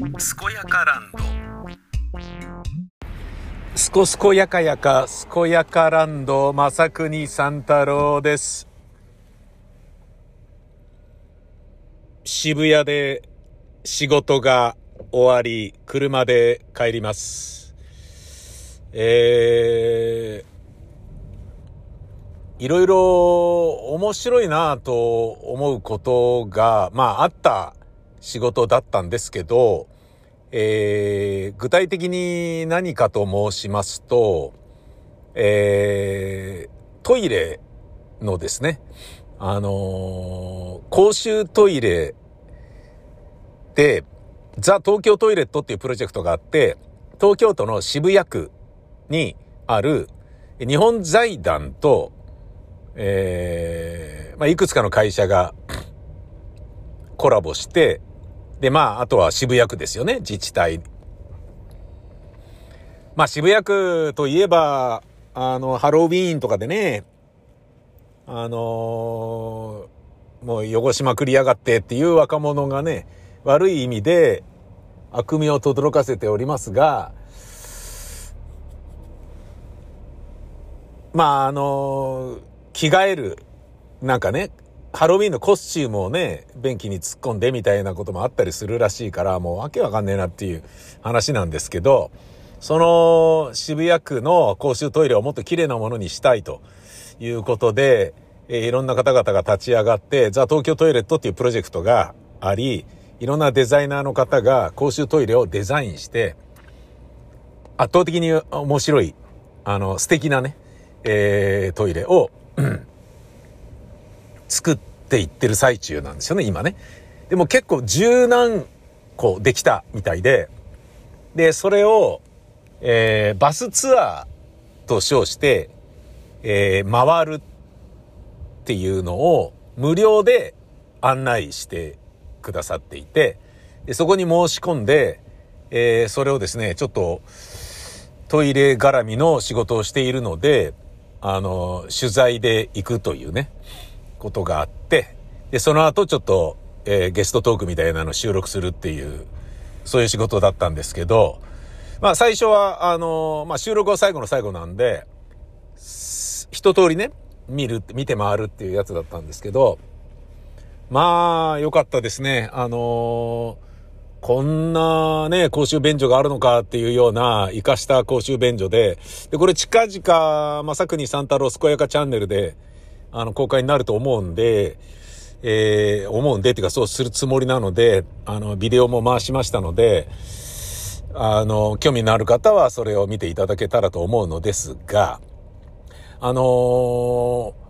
健やかランドすこすこやかやか、すこやかランド、正国三太郎です。渋谷で仕事が終わり、車で帰ります。えー、いろいろ面白いなぁと思うことが、まああった仕事だったんですけど、えー具体的に何かと申しますと、えートイレのですね、あのー公衆トイレで、ザ・東京トイレットっていうプロジェクトがあって、東京都の渋谷区にある日本財団と、えーまあ、いくつかの会社がコラボして、で、まあ、あとは渋谷区ですよね、自治体。まあ、渋谷区といえば、あの、ハロウィーンとかでね、あのーもう汚しまくりやがってっていう若者がね、悪い意味で悪名を轟かせておりますが、まあ、あのー着替える、なんかね、ハロウィンのコスチュームをね、便器に突っ込んでみたいなこともあったりするらしいから、もうわけわかんねえなっていう話なんですけど、その渋谷区の公衆トイレをもっと綺麗なものにしたいということで、えいろんな方々が立ち上がって、ザ・東京トイレットっていうプロジェクトがあり、いろんなデザイナーの方が公衆トイレをデザインして、圧倒的に面白い、あの、素敵なね、えートイレを、作っていってる最中なんですよね、今ね。でも結構十何個できたみたいで、で、それを、えーバスツアーと称して、えー回るっていうのを無料で案内してくださっていて、でそこに申し込んで、えーそれをですね、ちょっとトイレ絡みの仕事をしているので、あの、取材で行くというね、ことがあって、で、その後ちょっと、えーゲストトークみたいなの収録するっていう、そういう仕事だったんですけど、まあ最初は、あの、まあ収録は最後の最後なんで、一通りね、見る、見て回るっていうやつだったんですけど、まあ、良かったですね。あのこんなね、公衆便所があるのかっていうような、活かした公衆便所で、で、これ近々、まさくに三太郎健やかチャンネルで、あの、公開になると思うんで、えー、思うんでっていうかそうするつもりなので、あの、ビデオも回しましたので、あの、興味のある方はそれを見ていただけたらと思うのですが、あのー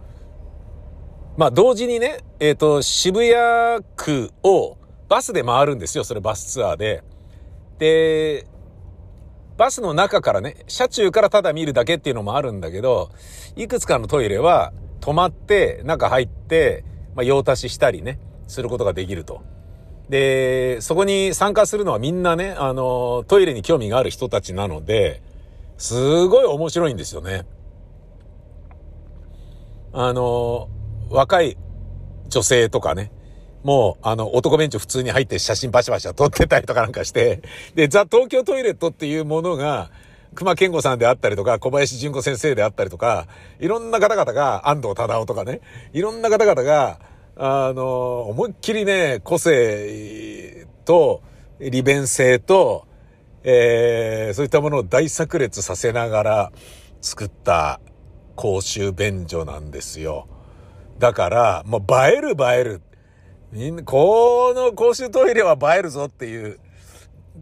まあ、同時にね、えっ、と、渋谷区をバスで回るんですよ、それバスツアーで。で、バスの中からね、車中からただ見るだけっていうのもあるんだけど、いくつかのトイレは止まって、中入って、まあ、用足ししたりね、することができると。で、そこに参加するのはみんなね、あの、トイレに興味がある人たちなので、すごい面白いんですよね。あの、若い女性とかね、もう、あの、男便所普通に入って写真バシバシ撮ってたりとかなんかして、で、ザ・東京トイレットっていうものが、熊健吾さんであったりとか、小林純子先生であったりとか、いろんな方々が、安藤忠夫とかね、いろんな方々が、あの、思いっきりね、個性と、利便性と、えーそういったものを大炸裂させながら作った公衆便所なんですよ。だから、もう映える映える。みんな、この公衆トイレは映えるぞっていう、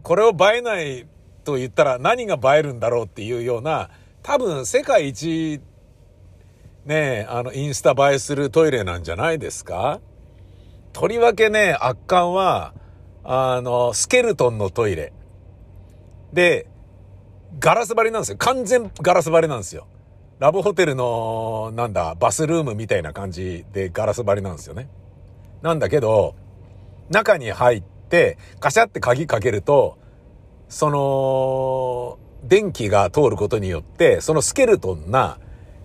これを映えないと言ったら何が映えるんだろうっていうような、多分世界一、ね、あの、インスタ映えするトイレなんじゃないですか？とりわけね、圧巻は、あの、スケルトンのトイレ。で、ガラス張りなんですよ。完全ガラス張りなんですよ。ラブホテルの、なんだ、バスルームみたいな感じでガラス張りなんですよね。なんだけど、中に入って、カシャって鍵かけると、その、電気が通ることによって、そのスケルトンな、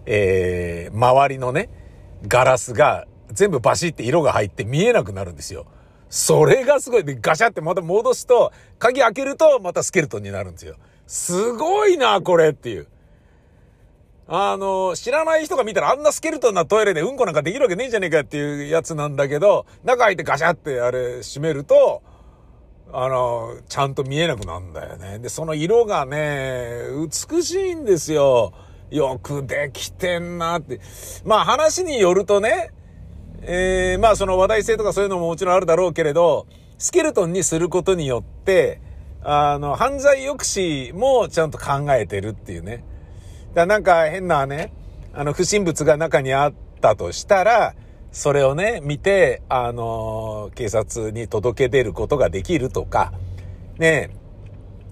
えー、周りのね、ガラスが全部バシって色が入って見えなくなるんですよ。それがすごい。で、ガシャってまた戻すと、鍵開けるとまたスケルトンになるんですよ。すごいな、これっていう。あの、知らない人が見たらあんなスケルトンなトイレでうんこなんかできるわけねえじゃねえかっていうやつなんだけど、中入ってガシャってあれ閉めると、あの、ちゃんと見えなくなるんだよね。で、その色がね、美しいんですよ。よくできてんなって。まあ話によるとね、えー、まあその話題性とかそういうのももちろんあるだろうけれど、スケルトンにすることによって、あの、犯罪抑止もちゃんと考えてるっていうね。だなんか変なね、あの、不審物が中にあったとしたら、それをね、見て、あの、警察に届け出ることができるとか、ね、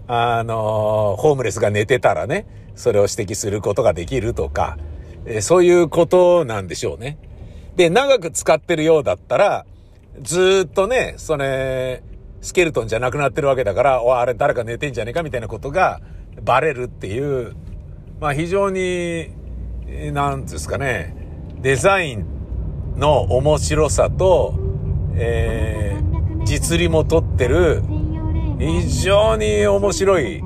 あの、ホームレスが寝てたらね、それを指摘することができるとか、えそういうことなんでしょうね。で、長く使ってるようだったら、ずっとね、それ、スケルトンじゃなくなってるわけだから、おあれ誰か寝てんじゃねえかみたいなことがバレるっていうまあ非常に、なんですかね、デザインの面白さと、えー、実利も取ってる、非常に面白い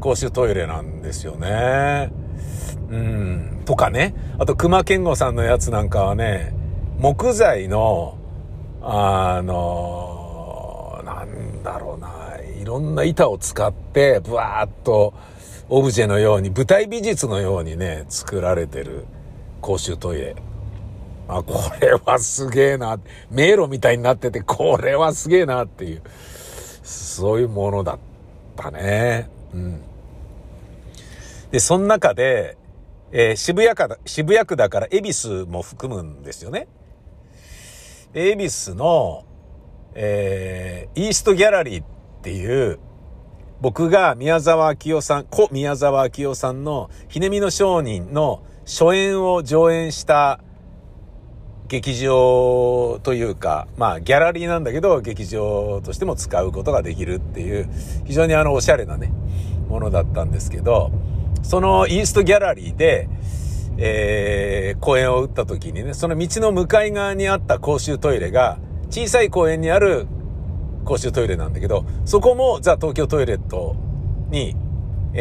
公衆トイレなんですよね。うん。とかね。あと、熊健吾さんのやつなんかはね、木材の、あの、なんだろうな、いろんな板を使って、ブワーっと、オブジェのように、舞台美術のようにね、作られてる公衆トイレ。あ、これはすげえな。迷路みたいになってて、これはすげえなっていう、そういうものだったね。うん。で、その中で、えー、渋谷区渋谷区だから恵比寿も含むんですよね。恵比寿の、えー、イーストギャラリーっていう、僕が宮沢明夫さん、故宮沢明夫さんのひねみの商人の初演を上演した劇場というか、まあギャラリーなんだけど劇場としても使うことができるっていう非常にあのおしゃれなね、ものだったんですけど、そのイーストギャラリーで、えー、公演を打った時にね、その道の向かい側にあった公衆トイレが小さい公園にある公衆トイレなんだけど、そこもザ・東京トイレットに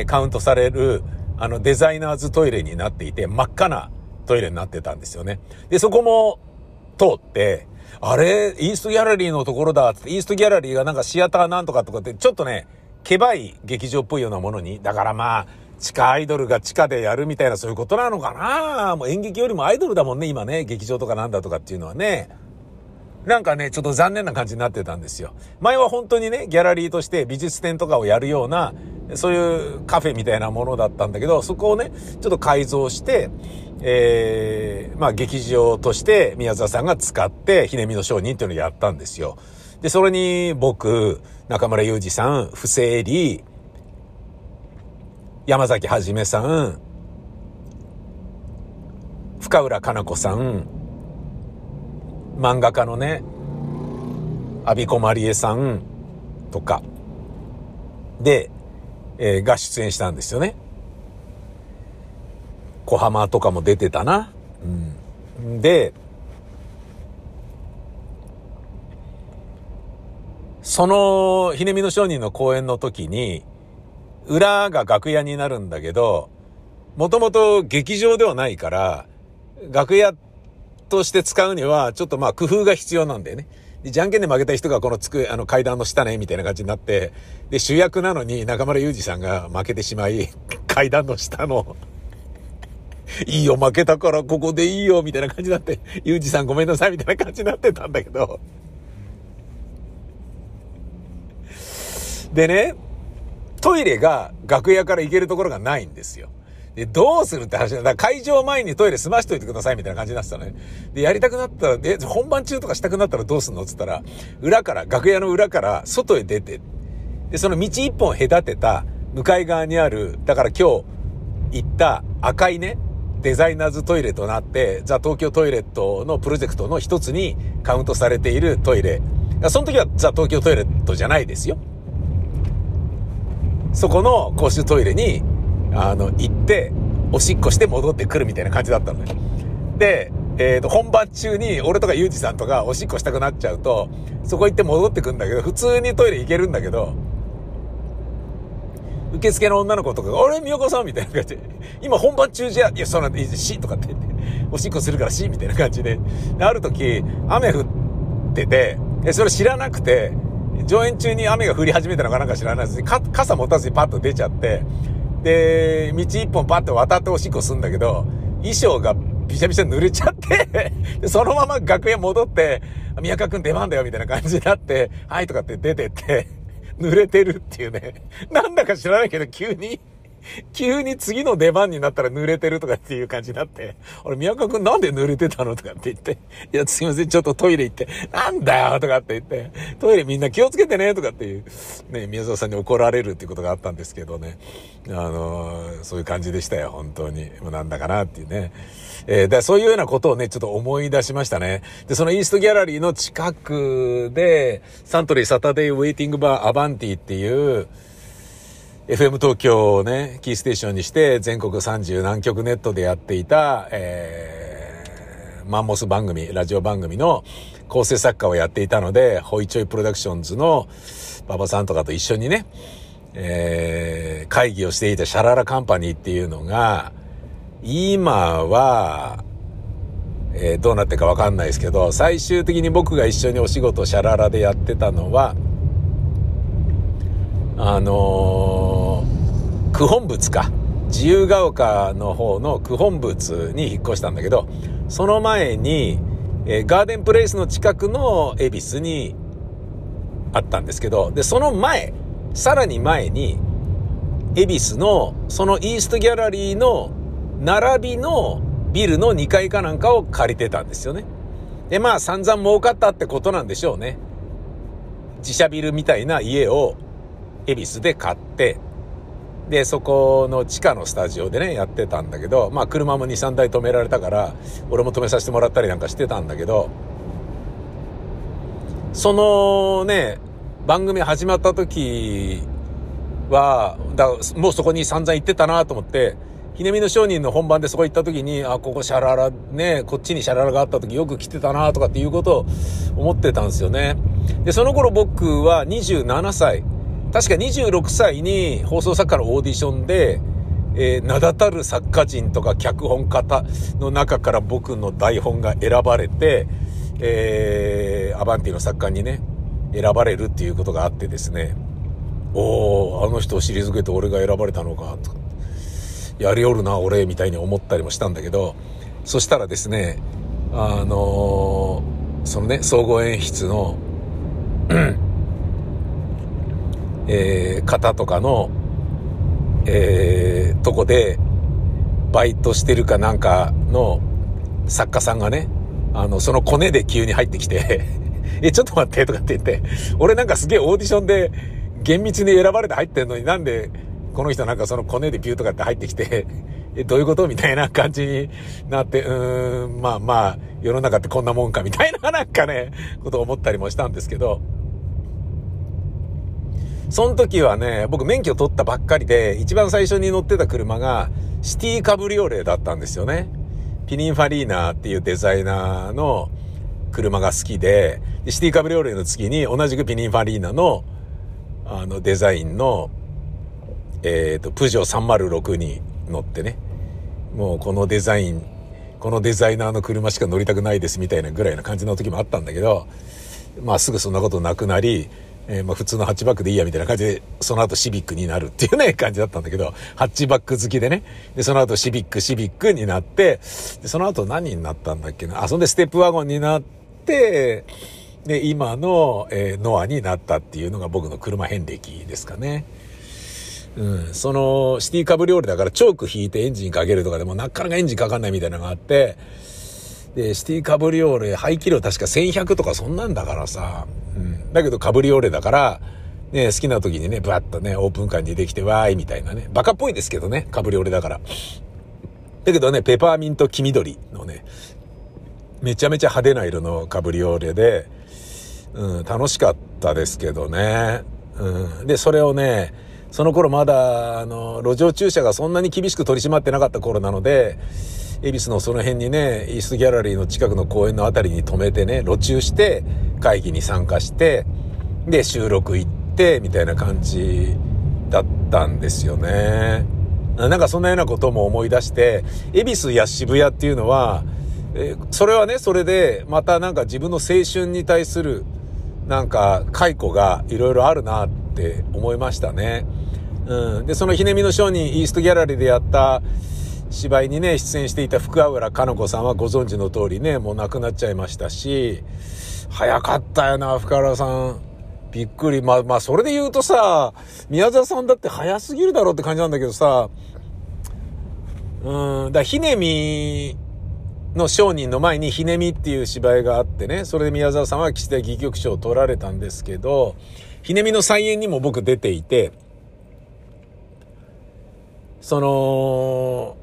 カウントされる、あのデザイナーズトイレになっていて、真っ赤なトイレになってたんですよね。で、そこも通って、あれ、イーストギャラリーのところだって、イーストギャラリーがなんかシアターなんとかとかって、ちょっとね、けばい劇場っぽいようなものに、だからまあ、地下アイドルが地下でやるみたいなそういうことなのかなもう演劇よりもアイドルだもんね、今ね、劇場とかなんだとかっていうのはね。なんかね、ちょっと残念な感じになってたんですよ。前は本当にね、ギャラリーとして美術展とかをやるような、そういうカフェみたいなものだったんだけど、そこをね、ちょっと改造して、えー、まあ劇場として宮沢さんが使って、ひねみの商人っていうのをやったんですよ。で、それに僕、中村祐二さん、不正理、山崎はじめさん、深浦かな子さん、漫画家のね、アビコマリエさんとか、で、えー、が出演したんですよね。小浜とかも出てたな。うん。で、その、ひねみの商人の公演の時に、裏が楽屋になるんだけど、もともと劇場ではないから、楽屋っとして使うには、ちょっとまあ工夫が必要なんだよね。じゃんけんで負けた人がこのつく、あの階段の下ね、みたいな感じになって、で、主役なのに中村祐二さんが負けてしまい、階段の下のいいよ、負けたからここでいいよ、みたいな感じになって、祐二さんごめんなさい、みたいな感じになってたんだけど。でね、トイレが楽屋から行けるところがないんですよ。で、どうするって話だ。だ会場前にトイレ済ましといてくださいみたいな感じになってたのね。で、やりたくなったら、で、本番中とかしたくなったらどうすんのっつったら、裏から、楽屋の裏から外へ出て、で、その道一本隔てた向かい側にある、だから今日行った赤いね、デザイナーズトイレとなって、ザ・東京トイレットのプロジェクトの一つにカウントされているトイレ。その時はザ・東京トイレットじゃないですよ。そこの公衆トイレにあの、行って、おしっこして戻ってくるみたいな感じだったのね。で、えっ、ー、と、本番中に俺とかユージさんとかおしっこしたくなっちゃうと、そこ行って戻ってくんだけど、普通にトイレ行けるんだけど、受付の女の子とかが、あれ、宮川さん？みたいな感じで、今本番中じゃ、いや、そうなんで、しとかって言って、おしっこするからしみたいな感じで。である時、雨降ってて、え、それ知らなくて、上演中に雨が降り始めたのかなんか知らないです傘持たずにパッと出ちゃって、で、道一本パッと渡っておしっこすんだけど、衣装がびしゃびしゃ濡れちゃって、そのまま楽屋戻って、宮川くん出番だよみたいな感じになって、はいとかって出てって、濡れてるっていうね。なんだか知らないけど急に急に次の出番になったら濡れてるとかっていう感じになって、俺、宮川くんなんで濡れてたの？とかって言って、いや、すいません、ちょっとトイレ行って、なんだよ？とかって言って、トイレみんな気をつけてね？とかっていう、ね、宮沢さんに怒られるっていうことがあったんですけどね、あのー、そういう感じでしたよ、本当に。もうなんだかなっていうね。えー、だそういうようなことをね、ちょっと思い出しましたね。で、そのイーストギャラリーの近くで、サントリーサタデーウェイティングバーアバンティっていう、FM 東京をね、キーステーションにして全国30何局ネットでやっていた、えー、マンモス番組、ラジオ番組の構成作家をやっていたので、ホイチョイプロダクションズの馬場さんとかと一緒にね、えー、会議をしていたシャララカンパニーっていうのが、今は、えー、どうなってかわかんないですけど、最終的に僕が一緒にお仕事シャララでやってたのは、あのー、九品仏か。自由が丘の方の九品仏に引っ越したんだけど、その前に、えー、ガーデンプレイスの近くの恵比寿にあったんですけど、で、その前、さらに前に、恵比寿の、そのイーストギャラリーの並びのビルの2階かなんかを借りてたんですよね。で、まあ散々儲かったってことなんでしょうね。自社ビルみたいな家を恵比寿で買って、で、そこの地下のスタジオでね、やってたんだけど、まあ車も2、3台止められたから、俺も止めさせてもらったりなんかしてたんだけど、そのね、番組始まった時は、だもうそこに散々行ってたなと思って、ひねみの商人の本番でそこ行った時に、あ、ここシャララ、ね、こっちにシャララがあった時よく来てたなとかっていうことを思ってたんですよね。で、その頃僕は27歳。確か26歳に放送作家のオーディションで、えー、名だたる作家人とか脚本家の中から僕の台本が選ばれて、えー、アバンティの作家にね、選ばれるっていうことがあってですね、おー、あの人を退けて俺が選ばれたのか、とか、やりおるな、俺、みたいに思ったりもしたんだけど、そしたらですね、あのー、そのね、総合演出の、えー、方とかの、えー、とこで、バイトしてるかなんかの作家さんがね、あの、そのコネで急に入ってきて え、ちょっと待ってとかって言って、俺なんかすげえオーディションで厳密に選ばれて入ってんのになんで、この人なんかそのコネでピューとかって入ってきてえ、どういうことみたいな感じになって、うーん、まあまあ、世の中ってこんなもんかみたいななんかね、ことを思ったりもしたんですけど、その時はね、僕免許取ったばっかりで、一番最初に乗ってた車が、シティカブリオレだったんですよね。ピニンファリーナっていうデザイナーの車が好きで、シティカブリオレの次に同じくピニンファリーナの、あのデザインの、えっ、ー、と、プジョー306に乗ってね、もうこのデザイン、このデザイナーの車しか乗りたくないですみたいなぐらいな感じの時もあったんだけど、まあすぐそんなことなくなり、えー、まあ普通のハッチバックでいいやみたいな感じで、その後シビックになるっていうね、感じだったんだけど、ハッチバック好きでね。で、その後シビック、シビックになって、で、その後何になったんだっけな。あ、そんでステップワゴンになって、で、今の、えー、ノアになったっていうのが僕の車遍歴ですかね。うん、その、シティカブリオールだからチョーク引いてエンジンかけるとかでもなかなかエンジンかかんないみたいなのがあって、で、シティカブリオール、排気量確か1100とかそんなんだからさ、うん。だけどカブリオーレだから、ね、好きな時にね、ブワッとね、オープンカーにできて、わーい、みたいなね。バカっぽいですけどね、カブリオーレだから。だけどね、ペパーミント黄緑のね、めちゃめちゃ派手な色のカブリオーレで、うん、楽しかったですけどね。うん。で、それをね、その頃まだ、あの、路上駐車がそんなに厳しく取り締まってなかった頃なので、恵比寿のその辺にね、イーストギャラリーの近くの公園の辺りに止めてね、路中して会議に参加して、で、収録行って、みたいな感じだったんですよね。なんかそんなようなことも思い出して、恵比寿や渋谷っていうのは、えそれはね、それで、またなんか自分の青春に対する、なんか、解雇がいろいろあるなって思いましたね。うん。で、そのひねみの商人、イーストギャラリーでやった芝居にね、出演していた福浦かの子さんはご存知の通りね、もう亡くなっちゃいましたし、早かったよな、福原さん。びっくり。まあ、まあ、それで言うとさ、宮沢さんだって早すぎるだろうって感じなんだけどさ、うん、だひねみの商人の前にひねみっていう芝居があってね、それで宮沢さんは岸田戯曲賞を取られたんですけど、ひねみの再演にも僕出ていて、その、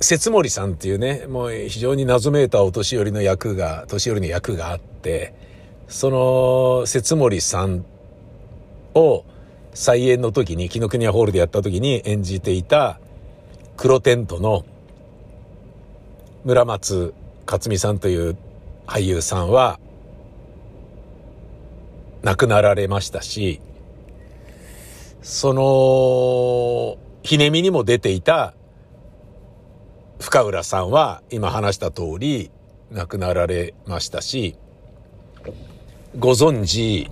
節森さんっていうね、もう非常に謎めいたお年寄りの役が、年寄りの役があって、その、節森さんを再演の時に、紀ノ国屋ホールでやった時に演じていた黒テントの村松克美さんという俳優さんは亡くなられましたし、その、ひねみにも出ていた深浦さんは今話した通り亡くなられましたし、ご存知、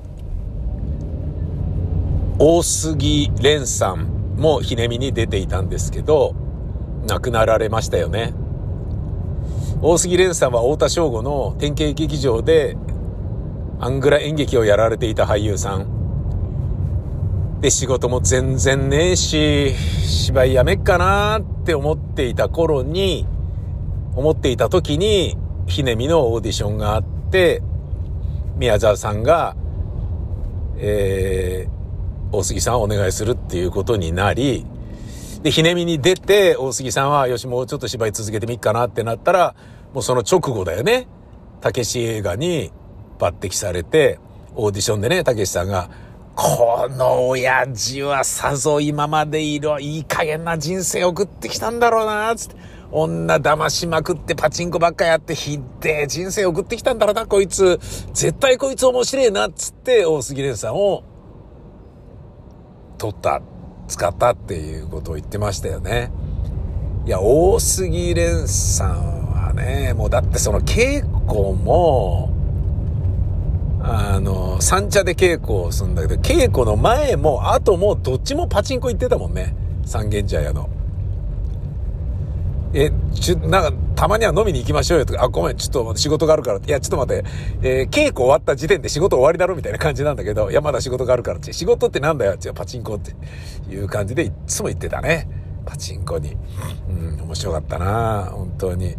大杉蓮さんもひねみに出ていたんですけど、亡くなられましたよね。大杉蓮さんは太田省吾の典型劇場でアングラ演劇をやられていた俳優さん。で、仕事も全然ねえし、芝居やめっかなって思っていた頃に、思っていた時に、ひねみのオーディションがあって、宮沢さんが、えー、大杉さんをお願いするっていうことになり、で、ひねみに出て、大杉さんは、よし、もうちょっと芝居続けてみっかなってなったら、もうその直後だよね。たけし映画に抜擢されて、オーディションでね、たけしさんが、この親父はさぞ今までいる、いい加減な人生送ってきたんだろうな、つって。女騙しまくってパチンコばっかやってひでえ人生送ってきたんだろうな、こいつ。絶対こいつ面白いな、つって大杉蓮さんを取った。使ったっていうことを言ってましたよね。いや、大杉蓮さんはね、もうだってその稽古も、あの、三茶で稽古をするんだけど、稽古の前も後もどっちもパチンコ行ってたもんね。三軒茶屋の。え、ちゅ、なんか、たまには飲みに行きましょうよとか、あ、ごめん、ちょっと仕事があるから。いや、ちょっと待って、えー、稽古終わった時点で仕事終わりだろみたいな感じなんだけど、いや、まだ仕事があるからって、仕事ってなんだよってパチンコっていう感じでいっつも言ってたね。パチンコに。うん、面白かったな本当に。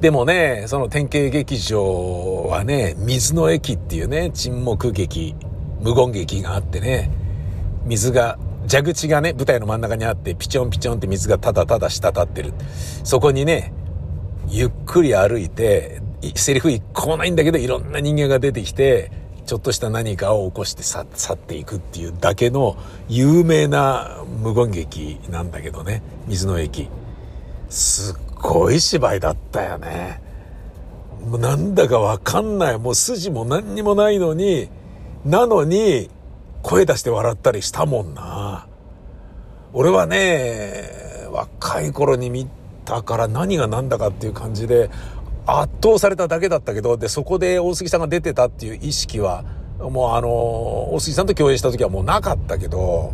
でもね、その典型劇場はね、水の駅っていうね、沈黙劇、無言劇があってね、水が蛇口がね、舞台の真ん中にあって、ピチョンピチョンって水がただただ滴ってる。そこにね、ゆっくり歩いて、セリフ一個もないんだけど、いろんな人間が出てきて、ちょっとした何かを起こして去っていくっていうだけの有名な無言劇なんだけどね、水の駅。すっごい芝居だったよね。もうなんだかわかんない。もう筋も何にもないのに、なのに、声出して笑ったりしたもんな。俺はね、若い頃に見たから何が何だかっていう感じで圧倒されただけだったけど、で、そこで大杉さんが出てたっていう意識は、もうあの、大杉さんと共演した時はもうなかったけど、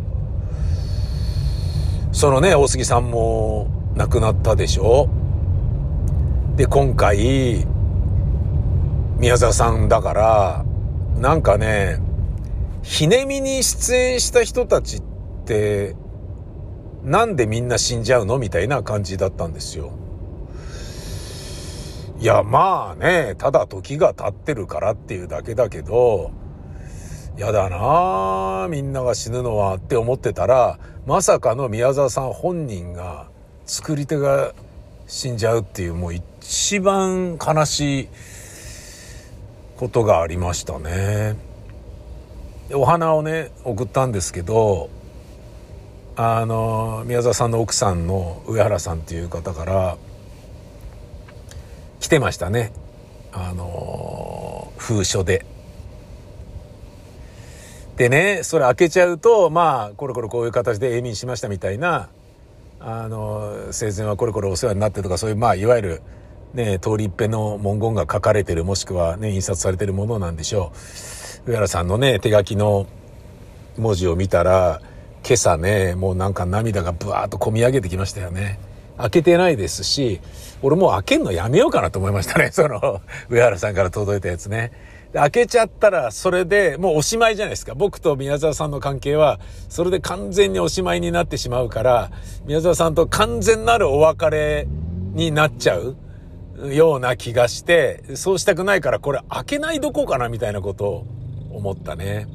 そのね、大杉さんも亡くなったでしょ？で、今回、宮沢さんだから、なんかね、ひねみに出演した人たちって、なんでみんな死んじゃうのみたいな感じだったんですよ。いや、まあね、ただ時が経ってるからっていうだけだけど、やだなあみんなが死ぬのはって思ってたら、まさかの宮沢さん本人が、作り手が死んじゃうっていう、もう一番悲しいことがありましたね。お花をね送ったんですけどあの宮沢さんの奥さんの上原さんっていう方から来てましたねあの封書で。でねそれ開けちゃうとまあこれこれこういう形で永眠しましたみたいなあの生前はこれこれお世話になってとかそういうまあいわゆるね通り一遍の文言が書かれてるもしくはね印刷されてるものなんでしょう。上原さんのね手書きの文字を見たら今朝ねもうなんか涙がブワーッと込み上げてきましたよね。開けてないですし俺もう開けんのやめようかなと思いましたね。その上原さんから届いたやつね。開けちゃったらそれでもうおしまいじゃないですか。僕と宮沢さんの関係はそれで完全におしまいになってしまうから、宮沢さんと完全なるお別れになっちゃうような気がして、そうしたくないからこれ開けないどこかなみたいなことを思ったね。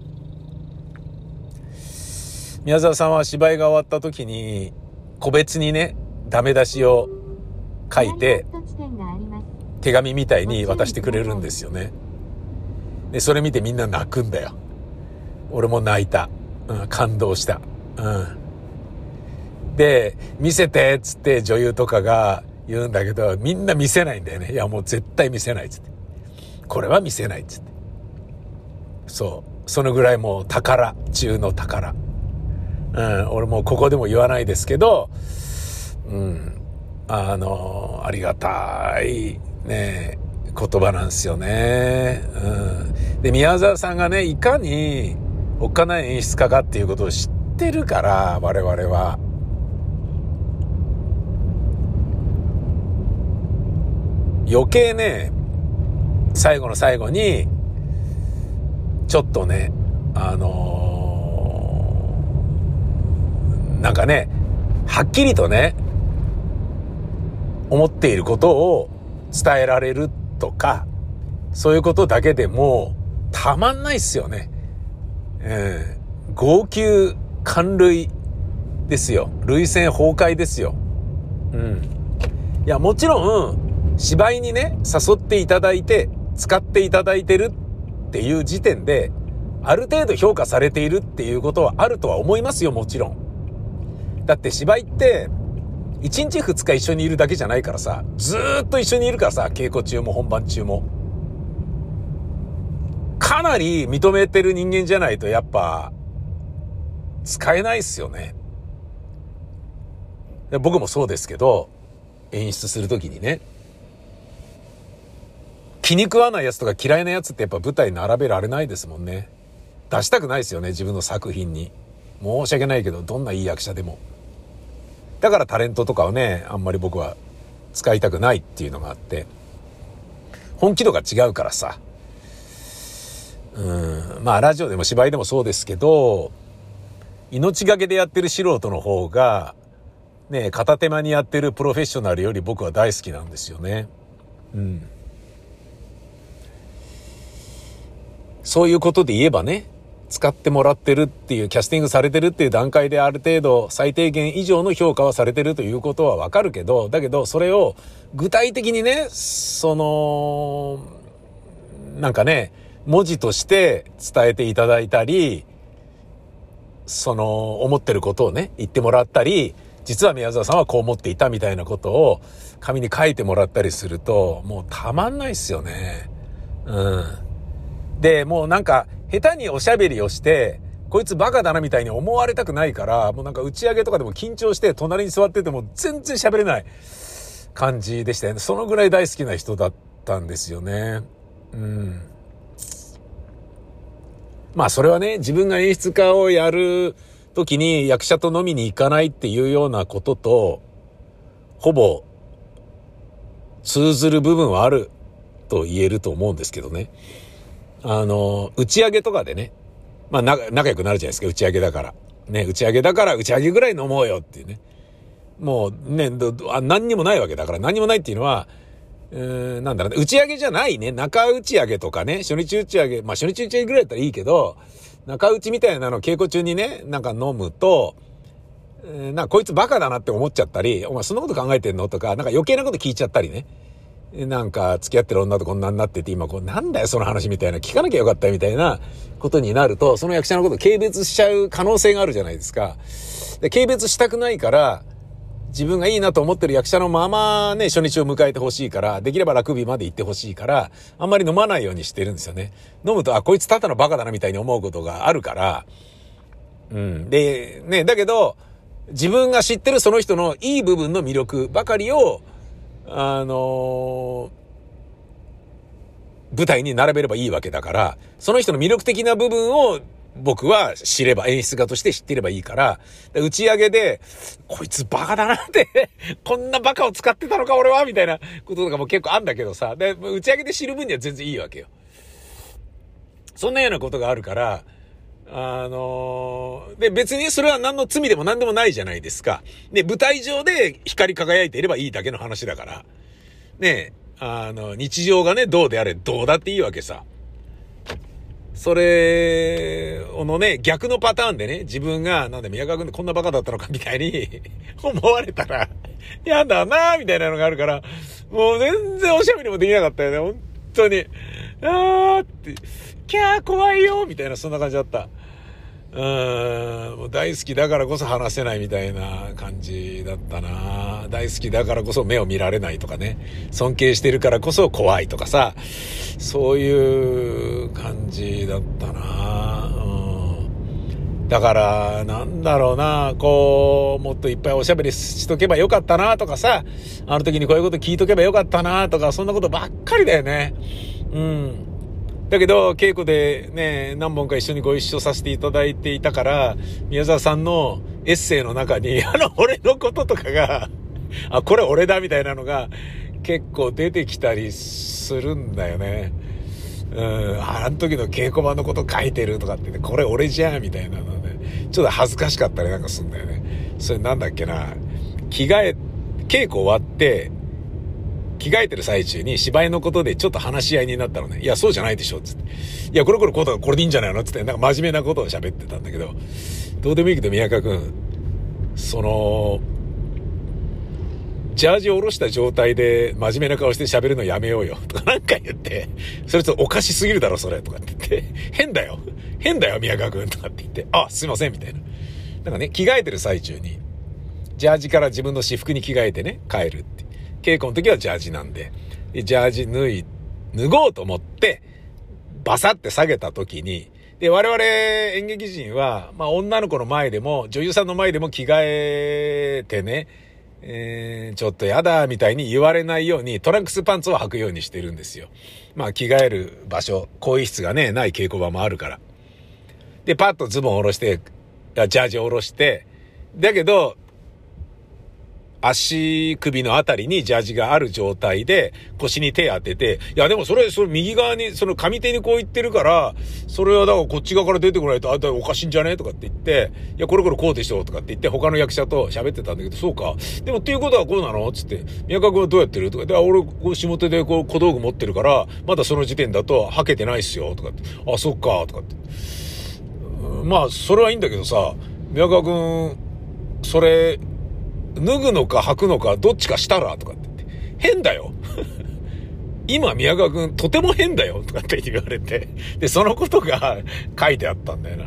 宮沢さんは芝居が終わった時に個別にね、ダメ出しを書いて、手紙みたいに渡してくれるんですよね。で、それ見てみんな泣くんだよ。俺も泣いた。うん、感動した。うん。で、見せてっつって女優とかが言うんだけど、みんな見せないんだよね。いや、もう絶対見せないっつって。これは見せないっつって。そう。そのぐらいもう宝中の宝。うん、俺もここでも言わないですけど、うん、あの、ありがたい、ね、言葉なんですよね。うん。で、宮沢さんがね、いかにおっかない演出家かっていうことを知ってるから、我々は。余計ね、最後の最後に、ちょっとね、あのー、なんかね、はっきりとね、思っていることを伝えられるっとか、そういうことだけでもたまんないっすよね。えー、号泣、感涙ですよ。涙腺崩壊ですよ。うん。いや、もちろん、芝居にね、誘っていただいて、使っていただいてるっていう時点で、ある程度評価されているっていうことはあるとは思いますよ、もちろん。だって芝居って、1日2日一緒にいるだけじゃないからさ、ずっと一緒にいるからさ、稽古中も本番中も。かなり認めてる人間じゃないとやっぱ、使えないっすよね。僕もそうですけど、演出するときにね、気に食わないやつとか嫌いなやつってやっぱ舞台並べられないですもんね。出したくないですよね、自分の作品に。申し訳ないけど、どんないい役者でも。だからタレントとかはね、あんまり僕は使いたくないっていうのがあって、本気度が違うからさ。うん、まあラジオでも芝居でもそうですけど、命がけでやってる素人の方が、ね、片手間にやってるプロフェッショナルより僕は大好きなんですよね。うん。そういうことで言えばね、使ってもらってるっていう、キャスティングされてるっていう段階である程度最低限以上の評価はされてるということはわかるけど、だけどそれを具体的にね、その、なんかね、文字として伝えていただいたり、その、思ってることをね、言ってもらったり、実は宮沢さんはこう思っていたみたいなことを紙に書いてもらったりすると、もうたまんないっすよね。うん。で、もうなんか、下手におしゃべりをして、こいつバカだなみたいに思われたくないから、もうなんか打ち上げとかでも緊張して隣に座ってても全然喋れない感じでしたよね。そのぐらい大好きな人だったんですよね。うん。まあそれはね、自分が演出家をやる時に役者と飲みに行かないっていうようなことと、ほぼ通ずる部分はあると言えると思うんですけどね。あの、打ち上げとかでね、まあ仲良くなるじゃないですか、打ち上げだから。ね、打ち上げだから打ち上げぐらい飲もうよっていうね。もうね、何にもないわけだから、何にもないっていうのは、うーん、なんだろう、打ち上げじゃないね、中打ち上げとかね、初日打ち上げ、まあ初日打ち上げぐらいだったらいいけど、中打ちみたいなの稽古中にね、なんか飲むと、え、なんかこいつバカだなって思っちゃったり、お前そんなこと考えてんの？とか、なんか余計なこと聞いちゃったりね。なんか付き合ってる女とこんなになってて今こうなんだよその話みたいな聞かなきゃよかったみたいなことになるとその役者のこと軽蔑しちゃう可能性があるじゃないですか。で、軽蔑したくないから、自分がいいなと思ってる役者のままね、初日を迎えてほしいから、できればラグビーまで行ってほしいから、あんまり飲まないようにしてるんですよね。飲むと、あ、こいつただのバカだなみたいに思うことがあるから、うん。で、ね、だけど、自分が知ってるその人のいい部分の魅力ばかりを、あのー舞台に並べればいいわけだから、その人の魅力的な部分を僕は知れば、演出家として知ってればいいから、打ち上げで、こいつバカだなって こんなバカを使ってたのか俺はみたいなこととかも結構あんだけどさ、で、打ち上げで知る分には全然いいわけよ。そんなようなことがあるから、あのー、で、別にそれは何の罪でも何でもないじゃないですか。で、舞台上で光り輝いていればいいだけの話だから。ねあの、日常がね、どうであれ、どうだっていいわけさ。それ、のね、逆のパターンでね、自分が、なんで宮川君ってこんなバカだったのかみたいに 思われたら、やだなみたいなのがあるから、もう全然おしゃべりもできなかったよね、本当に。あーって、キャー怖いよみたいな、そんな感じだった。うん、もう大好きだからこそ話せないみたいな感じだったな大好きだからこそ目を見られないとかね。尊敬してるからこそ怖いとかさ。そういう感じだったなうん。だから、なんだろうなこう、もっといっぱいおしゃべりしとけばよかったなとかさ。あの時にこういうこと聞いとけばよかったなとか、そんなことばっかりだよね。うん。だけど、稽古でね、何本か一緒にご一緒させていただいていたから、宮沢さんのエッセイの中に、あの、俺のこととかが、あ、これ俺だみたいなのが結構出てきたりするんだよね。うん、あの時の稽古場のこと書いてるとかってね、これ俺じゃんみたいなのね、ちょっと恥ずかしかったりなんかするんだよね。それなんだっけな、着替え、稽古終わって、着替えてる最中に芝居のことでちょっと話し合いになったのね。いや、そうじゃないでしょ、つって。いや、これこれこうだこれでいいんじゃないの？つって、なんか真面目なことを喋ってたんだけど、どうでもいいけど宮川くん、その、ジャージを下ろした状態で真面目な顔して喋るのやめようよ。とかなんか言って、それちょっとおかしすぎるだろ、それ。とかって言って、変だよ。変だよ、宮川くん。とかって言って、あ、すいません、みたいな。なんかね、着替えてる最中に、ジャージから自分の私服に着替えてね、帰るって。稽古の時はジャージなんで、でジャージ脱い、脱ごうと思って、バサって下げた時に、で、我々演劇人は、まあ女の子の前でも、女優さんの前でも着替えてね、えー、ちょっとやだ、みたいに言われないように、トランクスパンツを履くようにしてるんですよ。まあ着替える場所、更衣室がね、ない稽古場もあるから。で、パッとズボンを下ろして、ジャージを下ろして、だけど、足首のあたりにジャージがある状態で腰に手当てて、いやでもそれ、その右側に、その上手にこう言ってるから、それはだからこっち側から出てこないと、あんたおかしいんじゃね？とかって言って、いやこれこれこうでしょとかって言って他の役者と喋ってたんだけど、そうか。でもっていうことはこうなの？つって、宮川君はどうやってる？とかで、あ、俺、下手でこう小道具持ってるから、まだその時点だと履けてないっすよとかって、あ、そっか、とかって。まあ、それはいいんだけどさ、宮川君、それ、脱ぐのか履くのかどっちかしたらとかって言って、変だよ 今宮川くんとても変だよとかって言われて、で、そのことが書いてあったんだよな。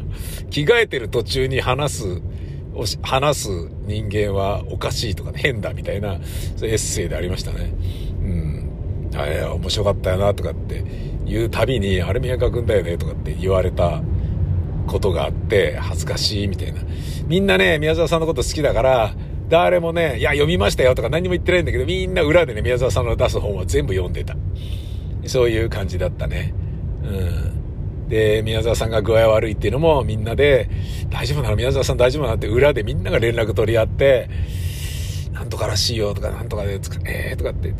着替えてる途中に話す、話す人間はおかしいとかね、変だみたいな、エッセイでありましたね。うん。あれ、面白かったよなとかって言うたびに、あれ宮川くんだよねとかって言われたことがあって、恥ずかしいみたいな。みんなね、宮沢さんのこと好きだから、誰もね、いや、読みましたよとか何も言ってないんだけど、みんな裏でね、宮沢さんの出す本は全部読んでた。そういう感じだったね。うん。で、宮沢さんが具合悪いっていうのもみんなで、大丈夫なの？宮沢さん大丈夫なの？って裏でみんなが連絡取り合って、なんとからしいよとか、なんとかで、えーとかって、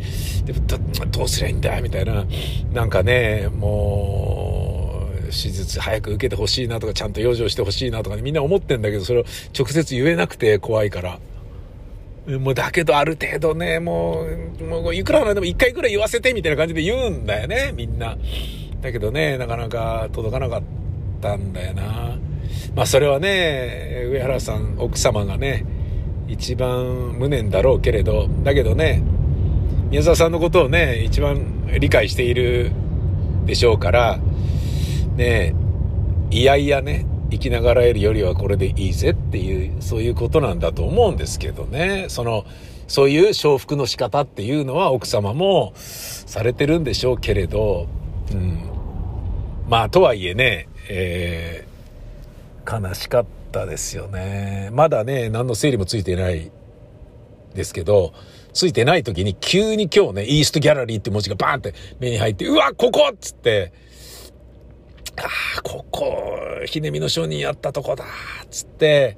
でどどうすりゃいいんだ？みたいな。なんかね、もう、手術早く受けてほしいなとか、ちゃんと養生してほしいなとか、ね、みんな思ってんだけど、それを直接言えなくて怖いから。もうだけどある程度ね、もう、もういくらなんでも一回ぐらい言わせてみたいな感じで言うんだよね、みんな。だけどね、なかなか届かなかったんだよな。まあそれはね、上原さん、奥様がね、一番無念だろうけれど、だけどね、宮沢さんのことをね、一番理解しているでしょうから、ね、いやいやね、生きながらえるよりはこれでいいぜっていう、そういうことなんだと思うんですけどね。その、そういう承服の仕方っていうのは奥様もされてるんでしょうけれど、うん。まあ、とはいえね、えー、悲しかったですよね。まだね、何の整理もついてないですけど、ついてない時に急に今日ね、イーストギャラリーって文字がバーンって目に入って、うわ、ここっつって、ああ、ここ、ひねみの商人やったとこだつって、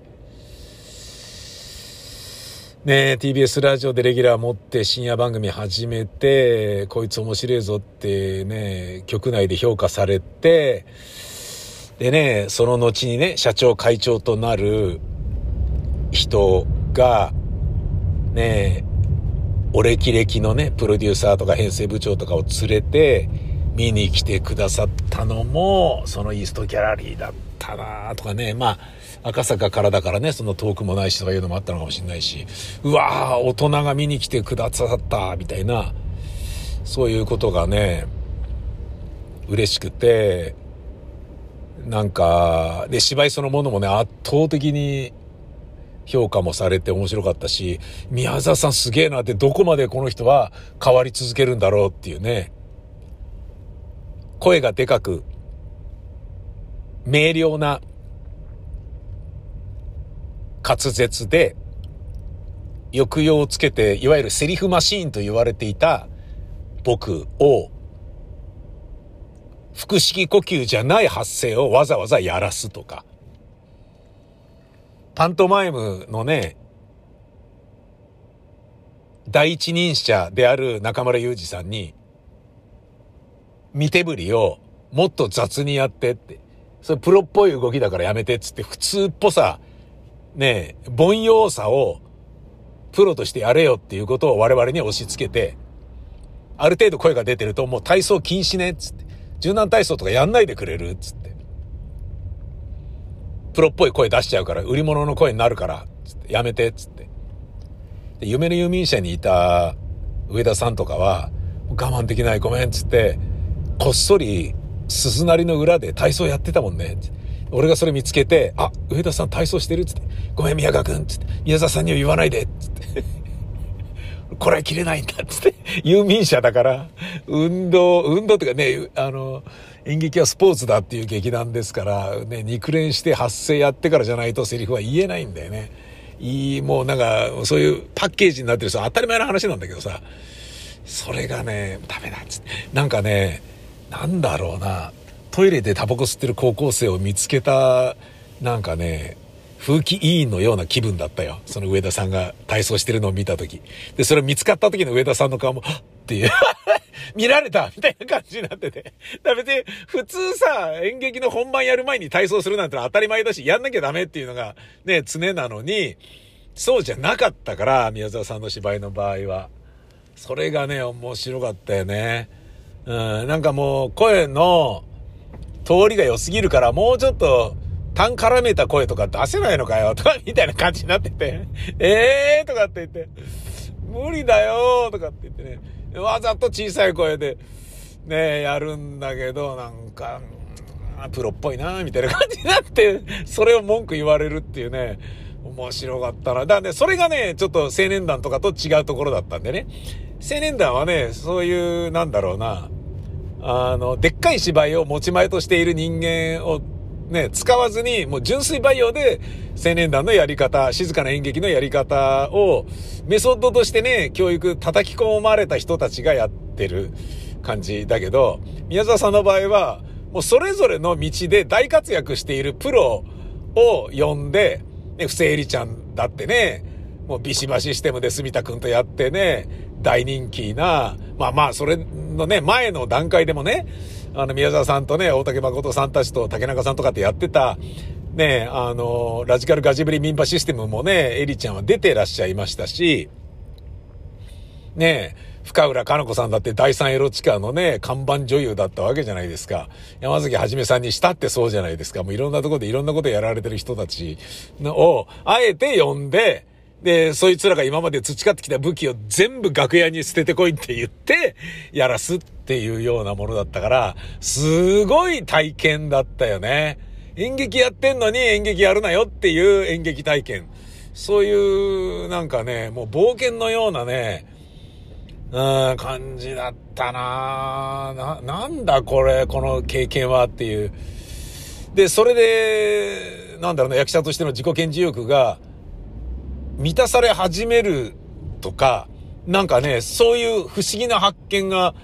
ね TBS ラジオでレギュラー持って深夜番組始めて、こいつ面白いぞってね、局内で評価されて、でね、その後にね、社長会長となる人が、ね、お歴々のね、プロデューサーとか編成部長とかを連れて、見に来てくださったのも、そのイーストギャラリーだったなとかね、まあ、赤坂からだからね、その遠くもないしとかいうのもあったのかもしれないし、うわー、大人が見に来てくださった、みたいな、そういうことがね、嬉しくて、なんか、で、芝居そのものもね、圧倒的に評価もされて面白かったし、宮沢さんすげえなって、どこまでこの人は変わり続けるんだろうっていうね、声がでかく、明瞭な滑舌で、抑揚をつけて、いわゆるセリフマシーンと言われていた僕を、腹式呼吸じゃない発声をわざわざやらすとか、パントマイムのね、第一人者である中村祐二さんに、見てぶりをもっと雑にやってって。それプロっぽい動きだからやめてっつって普通っぽさ、ねえ、凡庸さをプロとしてやれよっていうことを我々に押し付けて、ある程度声が出てるともう体操禁止ねっつって。柔軟体操とかやんないでくれるっつって。プロっぽい声出しちゃうから、売り物の声になるから、つって、やめてっつって。で、夢の遊民者にいた上田さんとかは、我慢できないごめんっつって、こっそり鈴なりの裏で体操やってたもんね。俺がそれ見つけて、あ、上田さん体操してるっつって、ごめん宮川くんっつって、宮沢さんには言わないでつって。これは切れないんだっつって、遊民者だから、運動、運動っていうかね、あの、演劇はスポーツだっていう劇団ですから、ね、肉練して発声やってからじゃないとセリフは言えないんだよね。いい、もうなんか、そういうパッケージになってる人当たり前の話なんだけどさ、それがね、ダメだっつって。なんかね、なんだろうな、トイレでタバコ吸ってる高校生を見つけた、なんかね、風紀委員のような気分だったよ。その上田さんが体操してるのを見た時。で、それ見つかった時の上田さんの顔も、っていう 見られたみたいな感じになってて。だ別に、普通さ、演劇の本番やる前に体操するなんてのは当たり前だし、やんなきゃダメっていうのがね、常なのに、そうじゃなかったから、宮沢さんの芝居の場合は。それがね、面白かったよね。うん、なんかもう声の通りが良すぎるから、もうちょっと、単絡めた声とか出せないのかよ、とか、みたいな感じになってて、えーとかって言って、無理だよとかって言ってね、わざと小さい声で、ね、やるんだけど、なんか、プロっぽいな、みたいな感じになって、それを文句言われるっていうね、面白かったな。だね、それがね、ちょっと青年団とかと違うところだったんでね。青年団はね、そういう、なんだろうな、あの、でっかい芝居を持ち前としている人間をね、使わずに、もう純粋培養で青年団のやり方、静かな演劇のやり方をメソッドとしてね、教育叩き込まれた人たちがやってる感じだけど、宮沢さんの場合は、もうそれぞれの道で大活躍しているプロを呼んで、ね、不正理ちゃんだってね、もうビシバシステムで住田くんとやってね、大人気な、まあまあ、それのね、前の段階でもね、あの、宮沢さんとね、大竹誠さんたちと竹中さんとかってやってた、ね、あの、ラジカルガジブリ民派システムもね、エリちゃんは出てらっしゃいましたし、ね、深浦かな子さんだって第三エロチカのね、看板女優だったわけじゃないですか。山崎はじめさんにしたってそうじゃないですか。もういろんなところでいろんなことやられてる人たちを、あえて呼んで、で、そいつらが今まで培ってきた武器を全部楽屋に捨ててこいって言って、やらすっていうようなものだったから、すごい体験だったよね。演劇やってんのに演劇やるなよっていう演劇体験。そういう、なんかね、もう冒険のようなね、うん、感じだったなな、なんだこれ、この経験はっていう。で、それで、なんだろうな、役者としての自己顕示欲が満たされ始めるとか、なんかね、そういう不思議な発見が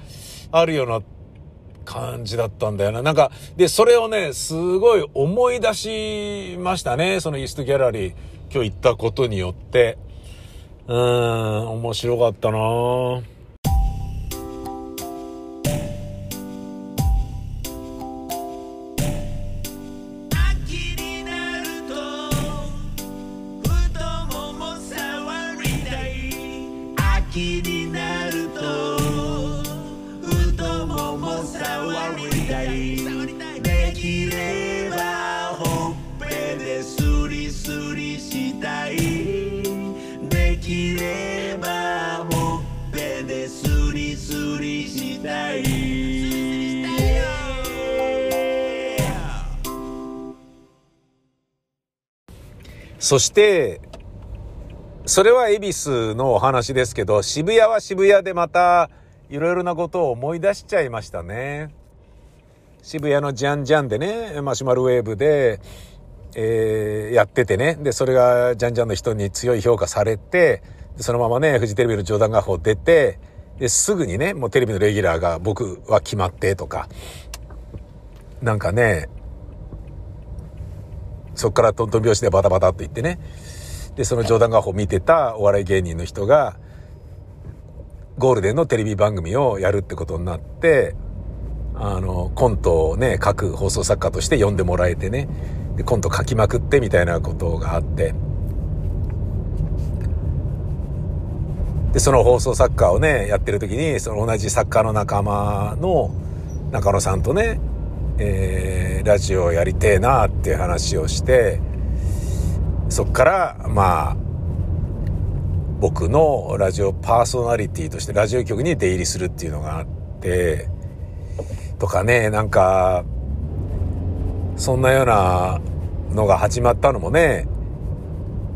あるような感じだったんだよな。なんか、で、それをね、すごい思い出しましたね。そのイーストギャラリー、今日行ったことによって。うーん、面白かったなぁそして、それは恵比寿のお話ですけど、渋谷は渋谷でまた、いろいろなことを思い出しちゃいましたね。渋谷のジャンジャンでね、マシュマロウェーブで、えーやっててね。で、それがジャンジャンの人に強い評価されて、そのままね、フジテレビの冗談画報出て、で、すぐにね、もうテレビのレギュラーが僕は決まってとか、なんかね、そっからトントン拍子でバタバタって言ってね。で、その冗談画報見てたお笑い芸人の人が、ゴールデンのテレビ番組をやるってことになって、あの、コントをね、書く放送作家として呼んでもらえてね、で、コント書きまくってみたいなことがあって、で、その放送作家をね、やってる時に、その同じ作家の仲間の中野さんとね、えーラジオやりてえなっていう話をして、そっから、まあ、僕のラジオパーソナリティとしてラジオ局に出入りするっていうのがあって、とかね、なんか、そんなようなのが始まったのもね、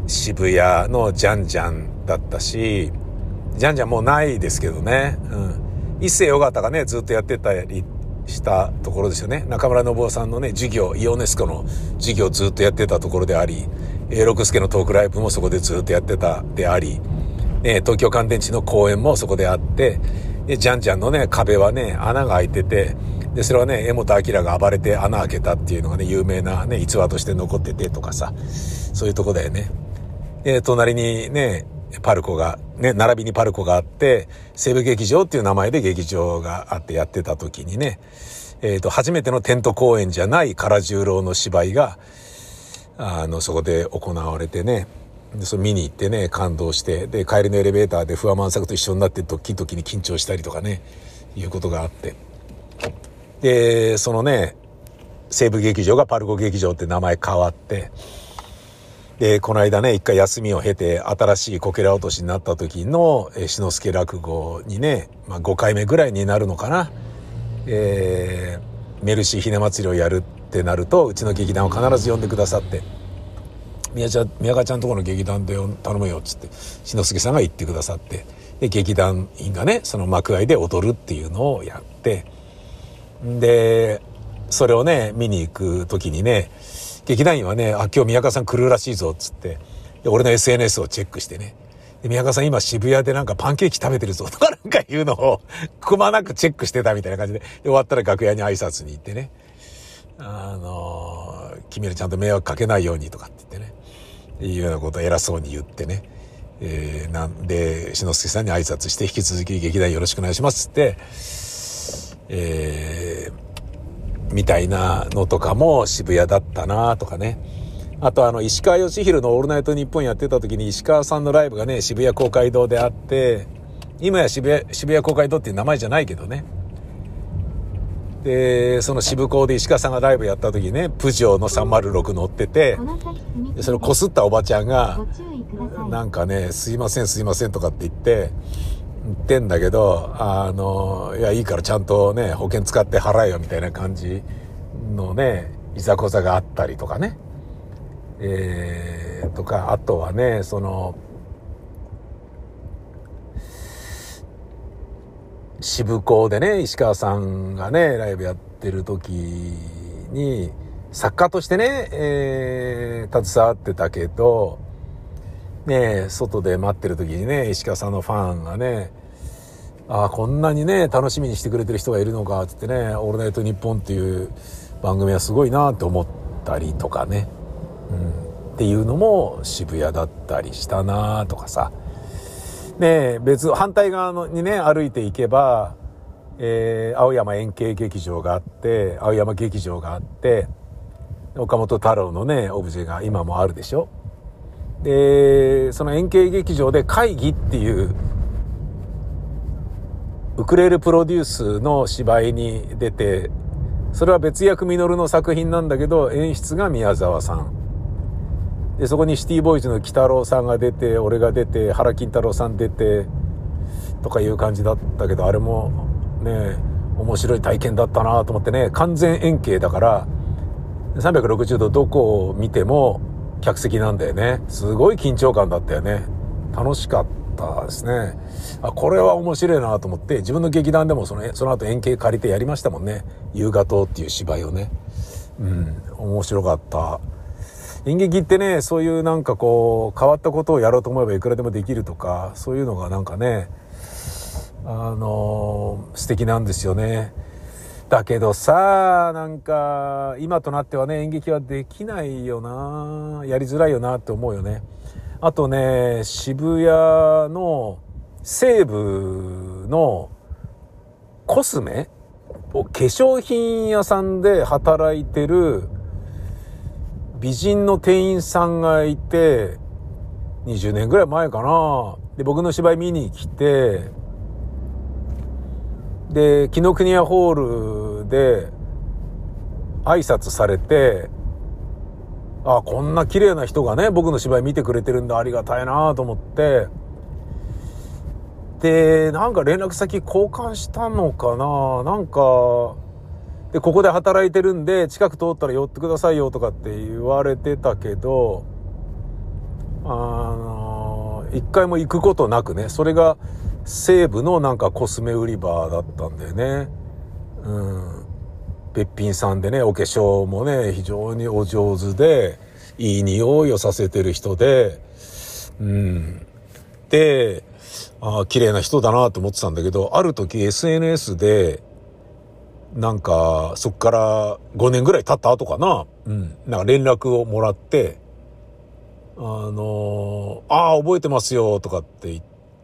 渋谷のジャンジャンだったし、ジャンジャンもうないですけどね。うん。一世尾形がね、ずっとやってたりしたところですよね。中村信夫さんのね、授業、イオネスコの授業をずっとやってたところであり、え六助のトークライブもそこでずっとやってたであり、ね、東京乾電池の公演もそこであって、で、ジャンジャンのね、壁はね、穴が開いてて、で、それはね、江本明が暴れて穴開けたっていうのがね、有名なね、逸話として残っててとかさ、そういうとこだよね。で、隣にね、パルコが、ね、並びにパルコがあって、西武劇場っていう名前で劇場があってやってた時にね、えっ、と、初めてのテント公演じゃない唐十郎の芝居が、あの、そこで行われてね、で、それ見に行ってね、感動して、で、帰りのエレベーターで不破万作と一緒になってドッキドキに緊張したりとかね、いうことがあって。で、そのね、西武劇場がパルコ劇場って名前変わって、で、この間ね、一回休みを経て、新しいこけら落としになった時の、えー、篠介落語にね、まあ5回目ぐらいになるのかな。えー、メルシーひな祭りをやるってなると、うちの劇団を必ず呼んでくださって、宮ちゃん、宮川ちゃんとこの劇団で頼むよ、つって、篠介さんが言ってくださって、で、劇団員がね、その幕間で踊るっていうのをやって、で、それをね、見に行く時にね、劇団員はね、あ、今日宮川さん来るらしいぞ、っつって、で俺の SNS をチェックしてね、で宮川さん今渋谷でなんかパンケーキ食べてるぞ、とか なんか言うのを、くまなくチェックしてたみたいな感じで、で終わったら楽屋に挨拶に行ってね、あの、君らちゃんと迷惑かけないようにとかって言ってね、いうようなことを偉そうに言ってね、えー、なんで、篠介さんに挨拶して、引き続き劇団よろしくお願いしますって、えー、みたいなのとかも渋谷だったなとかね。あとあの、石川義弘のオールナイトニッポンやってた時に石川さんのライブがね、渋谷公会堂であって、今や渋谷、渋谷公会堂っていう名前じゃないけどね。で、その渋港で石川さんがライブやった時ね、プジョーの306乗ってて、それをこすったおばちゃんが、なんかね、すいませんすいませんとかって言って、ってんだけど、あの、いや、いいからちゃんとね、保険使って払えよみたいな感じのね、いざこざがあったりとかね。えー、とか、あとはね、その、渋港でね、石川さんがね、ライブやってる時に、作家としてね、えー、携わってたけど、ね、外で待ってる時にね、石川さんのファンがね、ああ、こんなにね、楽しみにしてくれてる人がいるのか、つってね、オールナイトニッポンっていう番組はすごいなって思ったりとかね、うん、っていうのも渋谷だったりしたなとかさ、ね別、反対側のにね、歩いていけば、えー、青山円形劇場があって、青山劇場があって、岡本太郎のね、オブジェが今もあるでしょ。で、その円形劇場で会議っていう、ウクレレプロデュースの芝居に出て、それは別役実の作品なんだけど、演出が宮沢さん。で、そこにシティボーイズの鬼太郎さんが出て、俺が出て、原金太郎さん出て、とかいう感じだったけど、あれもね、面白い体験だったなと思ってね、完全円形だから、360度どこを見ても客席なんだよね。すごい緊張感だったよね。楽しかったですね。あ、これは面白いなと思って、自分の劇団でもその、その後円形借りてやりましたもんね。夕方っていう芝居をね。うん、面白かった。演劇ってね、そういうなんかこう、変わったことをやろうと思えばいくらでもできるとか、そういうのがなんかね、あのー、素敵なんですよね。だけどさ、なんか、今となってはね、演劇はできないよなやりづらいよなって思うよね。あとね、渋谷の西部のコスメ？化粧品屋さんで働いてる美人の店員さんがいて、20年ぐらい前かな。で、僕の芝居見に来て、で、紀ノ国屋ホールで挨拶されて、あ、こんな綺麗な人がね、僕の芝居見てくれてるんだ、ありがたいなと思って、で、なんか連絡先交換したのかななんか、で、ここで働いてるんで、近く通ったら寄ってくださいよとかって言われてたけど、あの、一回も行くことなくね、それが西部のなんかコスメ売り場だったんだよね。うん。べっぴんさんでね、お化粧もね、非常にお上手で、いい匂いをさせてる人で、うん。で、ああ、綺麗な人だなと思ってたんだけど、ある時 SNS で、なんか、そっから5年ぐらい経った後かな。うん。なんか連絡をもらって、あのああ、覚えてますよ、とかって言っ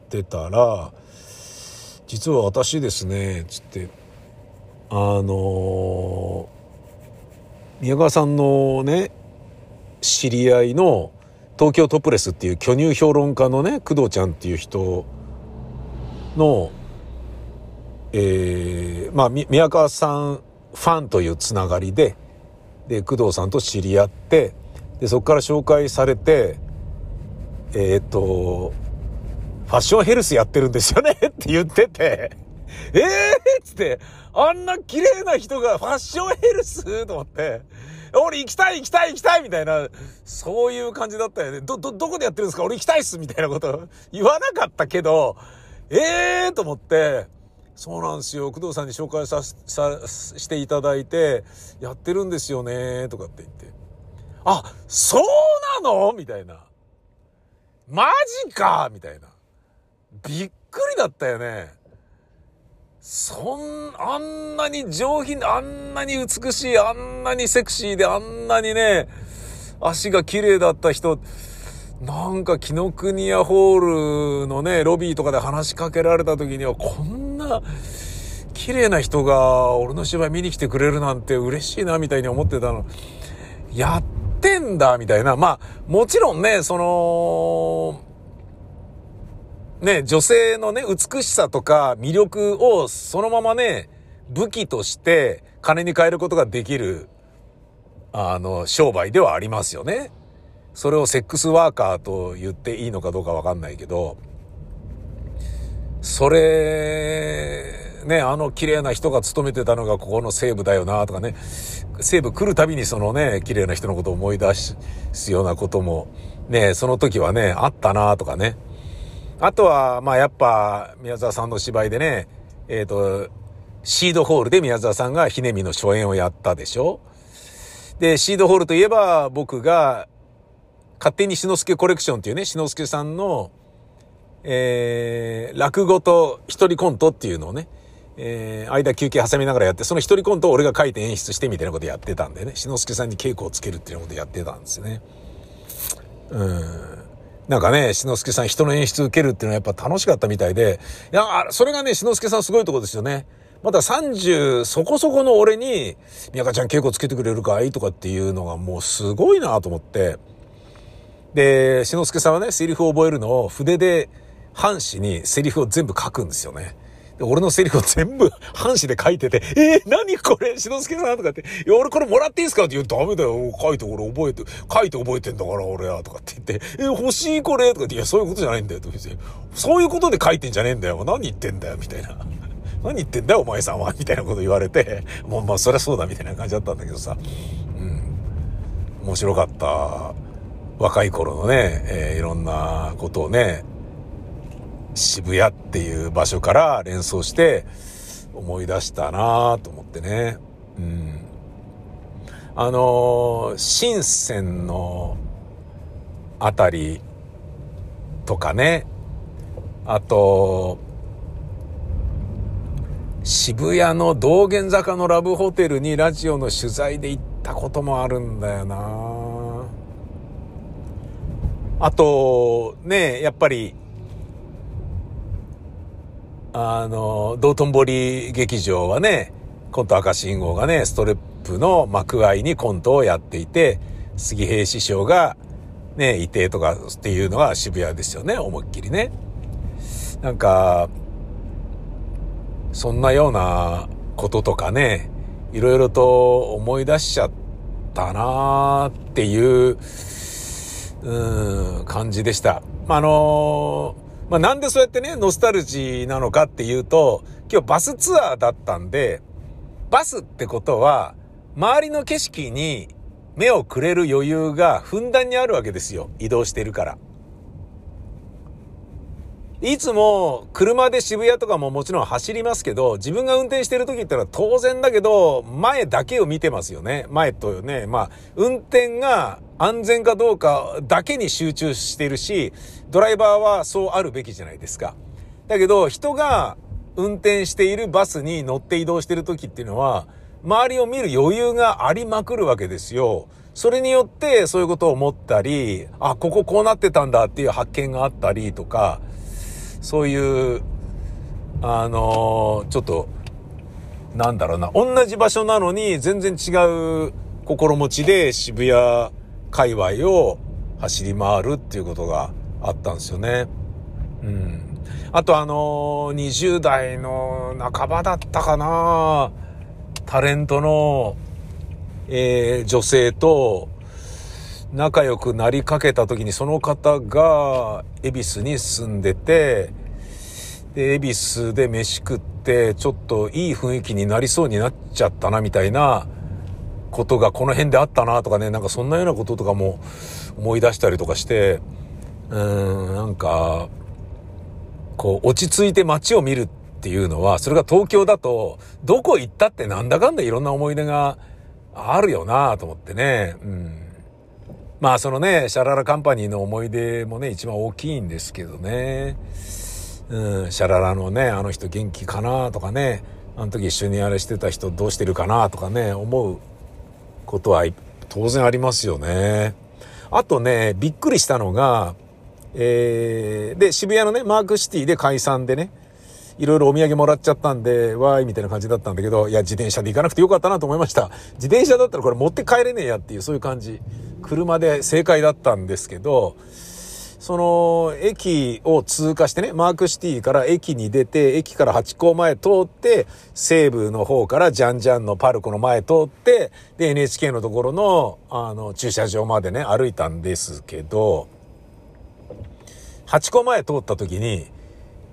てたら、実は私ですね、つって、あの宮川さんのね、知り合いの東京トップレスっていう巨乳評論家のね、工藤ちゃんっていう人の、えー、まあ、宮川さんファンというつながりで、で、工藤さんと知り合って、で、そこから紹介されて、えっ、と、ファッションヘルスやってるんですよねって言ってて、ええー、つって、あんな綺麗な人がファッションヘルス？と思って、俺行きたい行きたい行きたいみたいな、そういう感じだったよね。ど、ど、どこでやってるんですか？俺行きたいっすみたいなこと言わなかったけど、ええー、と思って、そうなんですよ。工藤さんに紹介さ、さ、していただいて、やってるんですよね、とかって言って。あ、そうなの？みたいな。マジか？みたいな。びっくりだったよね。そん、あんなに上品、あんなに美しい、あんなにセクシーで、あんなにね、足が綺麗だった人、なんか紀ノ国屋ホールのね、ロビーとかで話しかけられた時には、こんな綺麗な人が俺の芝居見に来てくれるなんて嬉しいな、みたいに思ってたの。やってんだ、みたいな。まあ、もちろんね、その、ね、女性のね、美しさとか魅力をそのままね、武器として金に変えることができる、あの、商売ではありますよね。それをセックスワーカーと言っていいのかどうかわかんないけど、それね、あの綺麗な人が勤めてたのがここの西部だよなとかね、西部来るたびにそのね、綺麗な人のことを思い出すようなことも、ね、その時はね、あったなとかね。あとは、まあやっぱ、宮沢さんの芝居でね、えっ、ー、と、シードホールで宮沢さんがひねみの初演をやったでしょ？で、シードホールといえば僕が勝手に篠介コレクションっていうね、篠介さんの、えー、落語と一人コントっていうのをね、えー、間休憩挟みながらやって、その一人コントを俺が書いて演出してみたいなことやってたんでね、篠介さんに稽古をつけるっていうことやってたんですよね。うん。なんかね、篠介さん人の演出受けるっていうのはやっぱ楽しかったみたいで、いや、それがね、志の輔さんすごいとこですよね。まだ30そこそこの俺に、宮川ちゃん稽古つけてくれるかいとかっていうのがもうすごいなと思って、で、志の輔さんはね、セリフを覚えるのを筆で、半紙にセリフを全部書くんですよね。俺のセリフを全部半紙で書いてて、えー、何これ？篠介さんとかって、いや、俺これもらっていいですか？って言うダメだよ。書いて俺覚えて、書いて覚えてんだから俺は。とかって言って、えー、欲しいこれ？とかって、いや、そういうことじゃないんだよ。とか言って、そういうことで書いてんじゃねえんだよ。何言ってんだよ。みたいな。何言ってんだよ、お前さんは。みたいなこと言われて、もうまあ、そりゃそうだ、みたいな感じだったんだけどさ。うん。面白かった。若い頃のね、えー、いろんなことをね、渋谷っていう場所から連想して思い出したなと思ってね。うん。あのー、深センのあたりとかね、あと、渋谷の道玄坂のラブホテルにラジオの取材で行ったこともあるんだよなあと、ね、やっぱり、あの、道頓堀劇場はね、コント赤信号がね、ストレップの幕合にコントをやっていて、杉平師匠がね、いてとかっていうのが渋谷ですよね、思いっきりね。なんか、そんなようなこととかね、いろいろと思い出しちゃったなーっていう、うん、感じでした。まあの、まあ、なんでそうやってね、ノスタルジーなのかっていうと、今日バスツアーだったんで、バスってことは、周りの景色に目をくれる余裕がふんだんにあるわけですよ。移動してるから。いつも車で渋谷とかももちろん走りますけど、自分が運転してる時ってのは当然だけど、前だけを見てますよね。前とね、まあ、運転が安全かどうかだけに集中してるし、ドライバーはそうあるべきじゃないですか。だけど、人が運転しているバスに乗って移動してる時っていうのは、周りを見る余裕がありまくるわけですよ。それによってそういうことを思ったり、あ、こここうなってたんだっていう発見があったりとか、そういう、あのー、ちょっと、なんだろうな、同じ場所なのに全然違う心持ちで渋谷界隈を走り回るっていうことがあったんですよね。うん。あとあの、20代の半ばだったかなタレントの、えー、女性と仲良くなりかけた時にその方が恵比寿に住んでて、で、恵比寿で飯食って、ちょっといい雰囲気になりそうになっちゃったな、みたいなことがこの辺であったな、とかね、なんかそんなようなこととかも思い出したりとかして、うん、なんか、こう、落ち着いて街を見るっていうのは、それが東京だと、どこ行ったってなんだかんだいろんな思い出があるよなと思ってね。うん。まあそのね、シャララカンパニーの思い出もね、一番大きいんですけどね。うん、シャララのね、あの人元気かなとかね、あの時一緒にあれしてた人どうしてるかなとかね、思うことは当然ありますよね。あとね、びっくりしたのが、えー、で、渋谷のね、マークシティで解散でね、いろいろお土産もらっちゃったんで、わーいみたいな感じだったんだけど、いや、自転車で行かなくてよかったなと思いました。自転車だったらこれ持って帰れねえやっていう、そういう感じ。車で正解だったんですけど、その駅を通過してね、マークシティから駅に出て、駅から八甲前通って、西部の方からジャンジャンのパルコの前通って、で、NHK のところの、あの、駐車場までね、歩いたんですけど、八甲前通った時に、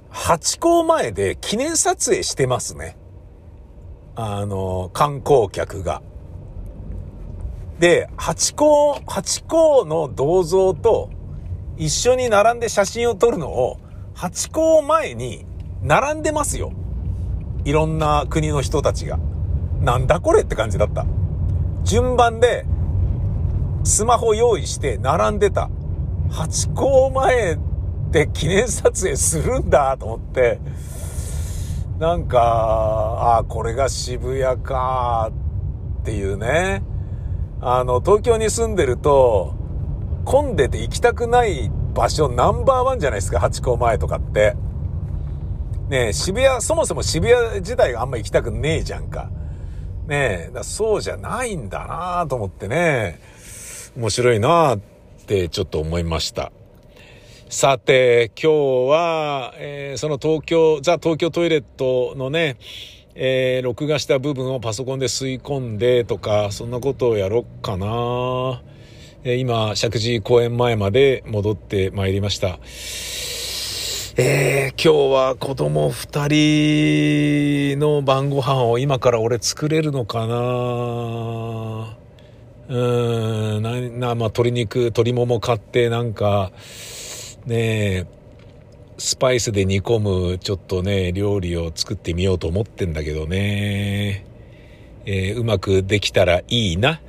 ハチ公前で記念撮影してますね。あの、観光客が。で、ハチ公、ハチ公の銅像と一緒に並んで写真を撮るのを、ハチ公前に並んでますよ。いろんな国の人たちが。なんだこれって感じだった。順番で、スマホ用意して並んでた。ハチ公前で記念撮影するんだと思って、なんか、ああ、これが渋谷かっていうね。あの、東京に住んでると、混んでて行きたくない場所ナンバーワンじゃないですか、ハチ公前とかって。ね渋谷、そもそも渋谷自体があんま行きたくねえじゃんか。ねえ、そうじゃないんだなと思ってね、面白いなってちょっと思いました。さて、今日は、えー、その東京、ザ・東京トイレットのね、えー、録画した部分をパソコンで吸い込んでとか、そんなことをやろっかな。えー、今、石神井公園前まで戻ってまいりました。えー、今日は子供二人の晩ご飯を今から俺作れるのかなうん、な、な、まあ、鶏肉、鶏もも買ってなんか、ねスパイスで煮込むちょっとね、料理を作ってみようと思ってんだけどね。えー、うまくできたらいいな。